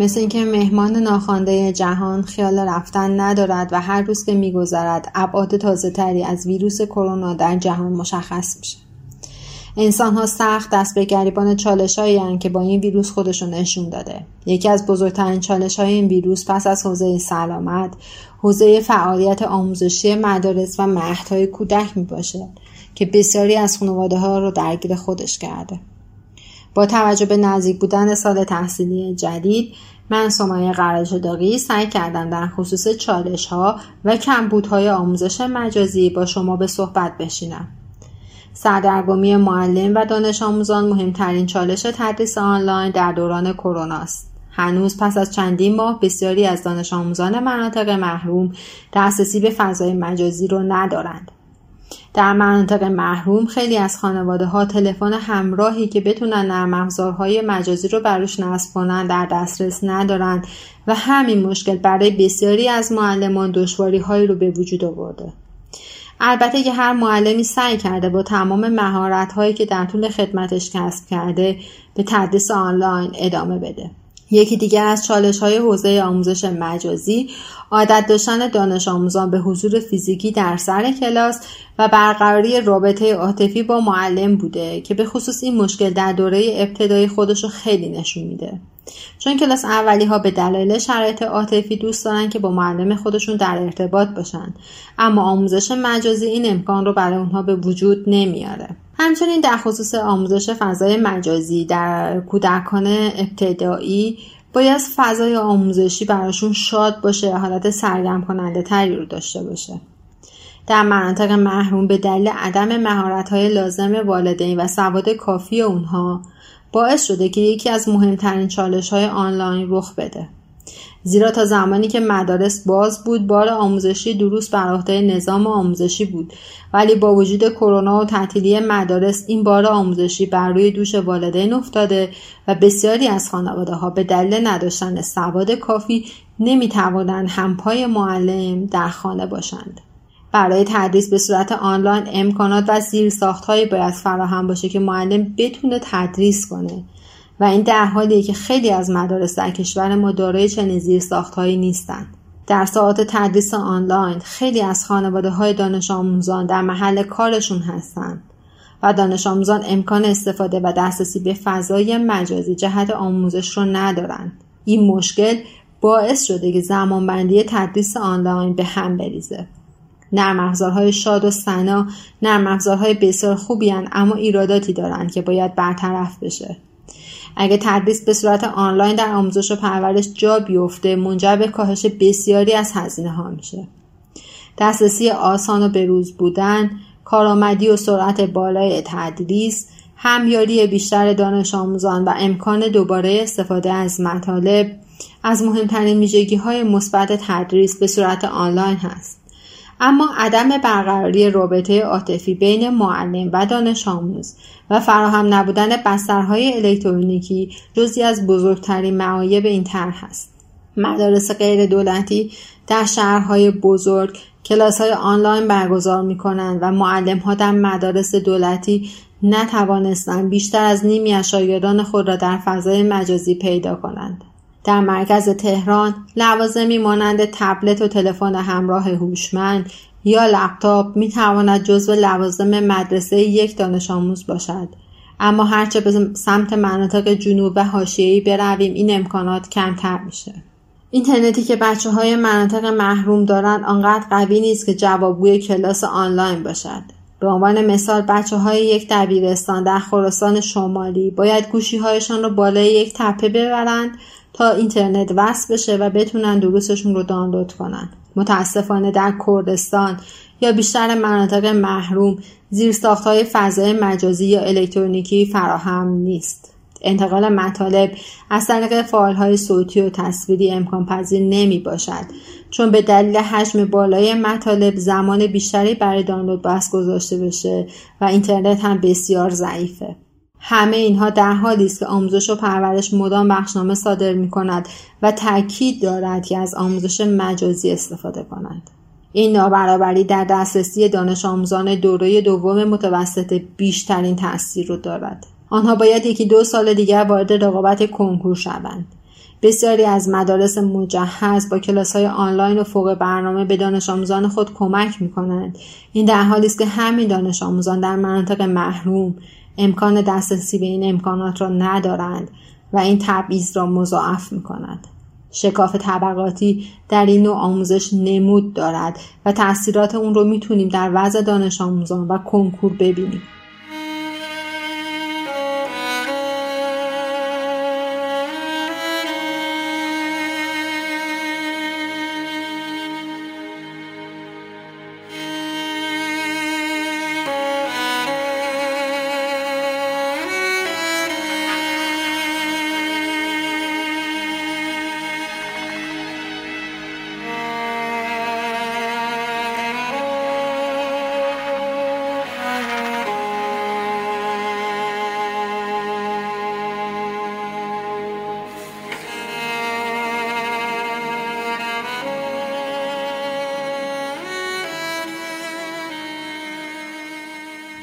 مثل اینکه مهمان ناخوانده جهان خیال رفتن ندارد و هر روز که میگذرد ابعاد تازه تری از ویروس کرونا در جهان مشخص میشه. انسان ها سخت دست به گریبان چالش هایی که با این ویروس خودشون نشون داده. یکی از بزرگترین چالش های این ویروس پس از حوزه سلامت حوزه فعالیت آموزشی مدارس و مهدهای کودک می باشه که بسیاری از خانواده ها رو درگیر خودش کرده. با توجه به نزدیک بودن سال تحصیلی جدید من سمایه قرج داغی سعی کردم در خصوص چالش ها و کمبودهای آموزش مجازی با شما به صحبت بشینم. سردرگمی معلم و دانش آموزان مهمترین چالش تدریس آنلاین در دوران کرونا است. هنوز پس از چندین ماه بسیاری از دانش آموزان مناطق محروم دسترسی به فضای مجازی رو ندارند. در مناطق محروم خیلی از خانواده ها تلفن همراهی که بتونن نرم افزارهای مجازی رو براش نصب کنن در دسترس ندارند و همین مشکل برای بسیاری از معلمان دشواری هایی رو به وجود آورده. البته که هر معلمی سعی کرده با تمام مهارت هایی که در طول خدمتش کسب کرده به تدریس آنلاین ادامه بده. یکی دیگر از چالش های حوزه آموزش مجازی عادت داشتن دانش آموزان به حضور فیزیکی در سر کلاس و برقراری رابطه عاطفی با معلم بوده که به خصوص این مشکل در دوره ابتدایی خودش رو خیلی نشون میده. چون کلاس اولی ها به دلایل شرایط عاطفی دوست دارن که با معلم خودشون در ارتباط باشن اما آموزش مجازی این امکان رو برای اونها به وجود نمیاره. همچنین در خصوص آموزش فضای مجازی در کودکان ابتدایی باید فضای آموزشی براشون شاد باشه حالت سرگرم کننده تری رو داشته باشه. در مناطق محروم به دلیل عدم مهارت های لازم والدین و سواد کافی اونها باعث شده که یکی از مهمترین چالش های آنلاین رخ بده. زیرا تا زمانی که مدارس باز بود بار آموزشی دروس بر عهده نظام آموزشی بود. ولی با وجود کرونا و تعطیلی مدارس این بار آموزشی بر روی دوش والدین افتاده و بسیاری از خانواده ها به دلیل نداشتن سواد کافی نمی توانند همپای معلم در خانه باشند. برای تدریس به صورت آنلاین امکانات و زیرساختهایی باید فراهم باشه که معلم بتونه تدریس کنه. و این در حالیه که خیلی از مدارس در کشور ما دارای چنین زیرساختهایی نیستند در ساعات تدریس آنلاین خیلی از خانواده های دانش آموزان در محل کارشون هستند و دانش آموزان امکان استفاده و دسترسی به فضای مجازی جهت آموزش رو ندارند این مشکل باعث شده که زمانبندی تدریس آنلاین به هم بریزه. نرم افزارهای شاد و سنا نرم افزارهای بسیار خوبی هن اما ایراداتی دارند که باید برطرف بشه. اگه تدریس به صورت آنلاین در آموزش و پرورش جا بیفته منجر به کاهش بسیاری از هزینه ها میشه. دسترسی آسان و بروز بودن کارآمدی و سرعت بالای تدریس همیاری بیشتر دانش آموزان و امکان دوباره استفاده از مطالب از مهمترین ویژگی های مثبت تدریس به صورت آنلاین هست. اما عدم برقراری رابطه عاطفی بین معلم و دانش آموز و فراهم نبودن بسترهای الکترونیکی جزی از بزرگترین معایب این طرح است مدارس غیر دولتی در شهرهای بزرگ کلاس های آنلاین برگزار می کنند و معلم ها در مدارس دولتی نتوانستند بیشتر از نیمی از شاگردان خود را در فضای مجازی پیدا کنند. در مرکز تهران لوازمی مانند تبلت و تلفن همراه هوشمند یا لپتاپ می تواند جزو لوازم مدرسه یک دانش آموز باشد. اما هرچه به سمت مناطق جنوب و حاشیه‌ای برویم این امکانات کمتر میشه. اینترنتی که بچه های مناطق محروم دارند آنقدر قوی نیست که جوابگوی کلاس آنلاین باشد. به عنوان مثال بچه های یک دبیرستان در خراسان شمالی باید گوشی هایشان را بالای یک تپه ببرند تا اینترنت وصل بشه و بتونن دروسشون رو دانلود کنن. متاسفانه در کردستان یا بیشتر مناطق محروم زیرساخت های فضای مجازی یا الکترونیکی فراهم نیست. انتقال مطالب از طریق فایل صوتی و تصویری امکان پذیر نمی باشد چون به دلیل حجم بالای مطالب زمان بیشتری برای دانلود بس گذاشته بشه و اینترنت هم بسیار ضعیفه. همه اینها در حالی است که آموزش و پرورش مدام بخشنامه صادر می کند و تاکید دارد که از آموزش مجازی استفاده کند این نابرابری در دسترسی دانش آموزان دوره دوم متوسط بیشترین تاثیر رو دارد. آنها باید یکی دو سال دیگر وارد رقابت کنکور شوند. بسیاری از مدارس مجهز با کلاس های آنلاین و فوق برنامه به دانش آموزان خود کمک می کنند. این در حالی است که همین دانش آموزان در مناطق محروم امکان دسترسی به این امکانات را ندارند و این تبعیض را مضاعف می کند. شکاف طبقاتی در این نوع آموزش نمود دارد و تاثیرات اون رو می‌تونیم در وضع دانش آموزان و کنکور ببینیم.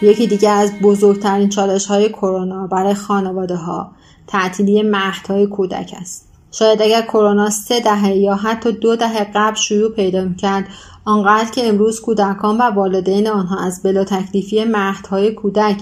یکی دیگه از بزرگترین چالش های کرونا برای خانواده ها تعطیلی های کودک است. شاید اگر کرونا سه دهه یا حتی دو دهه قبل شروع پیدا می‌کرد آنقدر که امروز کودکان و والدین آنها از بلا تکلیفی های کودک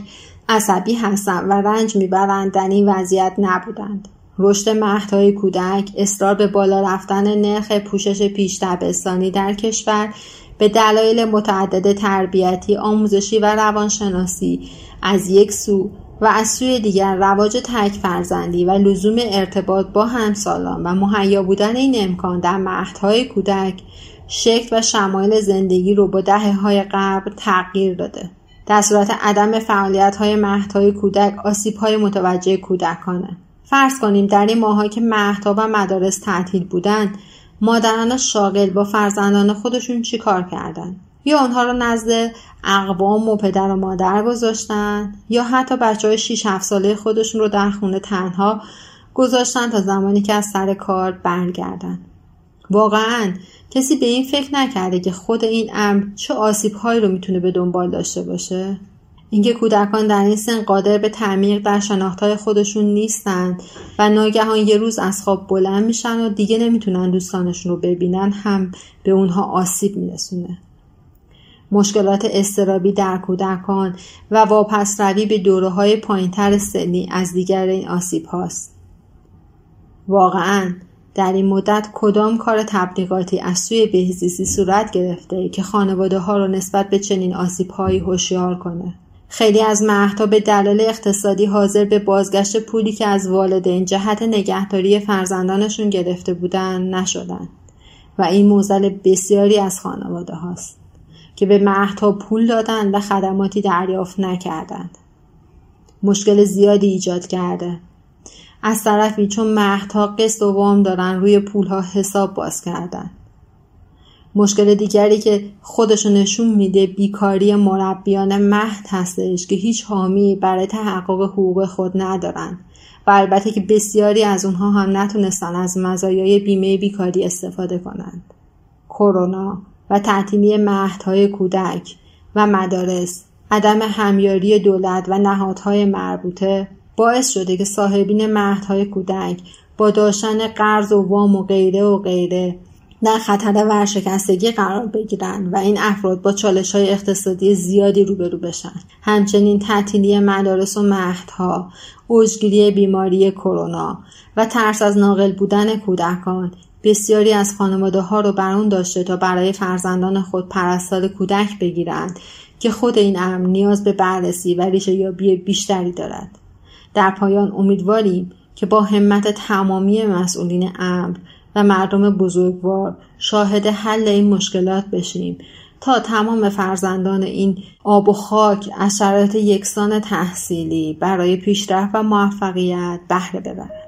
عصبی هستند و رنج می‌برند در این وضعیت نبودند. رشد های کودک، اصرار به بالا رفتن نرخ پوشش پیش در کشور به دلایل متعدد تربیتی، آموزشی و روانشناسی از یک سو و از سوی دیگر رواج تک فرزندی و لزوم ارتباط با همسالان و مهیا بودن این امکان در مهدهای کودک شکل و شمایل زندگی رو با دهه های قبل تغییر داده. در صورت عدم فعالیت های مهدهای کودک آسیب های متوجه کودکانه. فرض کنیم در این ماهایی که مهدها و مدارس تعطیل بودند مادران شاغل با فرزندان خودشون چی کار کردن؟ یا آنها رو نزد اقوام و پدر و مادر گذاشتن یا حتی بچه های 6 7 ساله خودشون رو در خونه تنها گذاشتن تا زمانی که از سر کار برگردن. واقعا کسی به این فکر نکرده که خود این امر چه آسیب هایی رو می‌تونه به دنبال داشته باشه؟ اینکه کودکان در این سن قادر به تعمیق در شناختهای خودشون نیستند و ناگهان یه روز از خواب بلند میشن و دیگه نمی‌تونن دوستانشون رو ببینن هم به اونها آسیب میرسونه مشکلات استرابی در کودکان و واپس روی به دوره های پایینتر سنی از دیگر این آسیب هاست. واقعا در این مدت کدام کار تبلیغاتی از سوی بهزیستی صورت گرفته که خانواده ها رو نسبت به چنین آسیب هایی هوشیار کنه؟ خیلی از مهدها به دلایل اقتصادی حاضر به بازگشت پولی که از والدین جهت نگهداری فرزندانشون گرفته بودن نشدن و این موزل بسیاری از خانواده هاست که به مهدها پول دادن و خدماتی دریافت نکردند. مشکل زیادی ایجاد کرده. از طرفی چون مهدها قسط و وام دارن روی پولها حساب باز کردن. مشکل دیگری که خودشو نشون میده بیکاری مربیان مهد هستش که هیچ حامی برای تحقق حقوق خود ندارن و البته که بسیاری از اونها هم نتونستن از مزایای بیمه بیکاری استفاده کنند. کرونا و تعطیلی مهدهای کودک و مدارس عدم همیاری دولت و نهادهای مربوطه باعث شده که صاحبین مهدهای کودک با داشتن قرض و وام و غیره و غیره در خطر ورشکستگی قرار بگیرند و این افراد با چالش های اقتصادی زیادی روبرو بشن. همچنین تعطیلی مدارس و مهدها اوجگیری بیماری کرونا و ترس از ناقل بودن کودکان. بسیاری از خانواده ها رو بر اون داشته تا برای فرزندان خود پرستار کودک بگیرند که خود این امر نیاز به بررسی و ریشه یابی بیشتری دارد. در پایان امیدواریم که با همت تمامی مسئولین امر و مردم بزرگوار شاهد حل این مشکلات بشیم. تا تمام فرزندان این آب و خاک از شرایط یکسان تحصیلی برای پیشرفت و موفقیت بهره ببرند.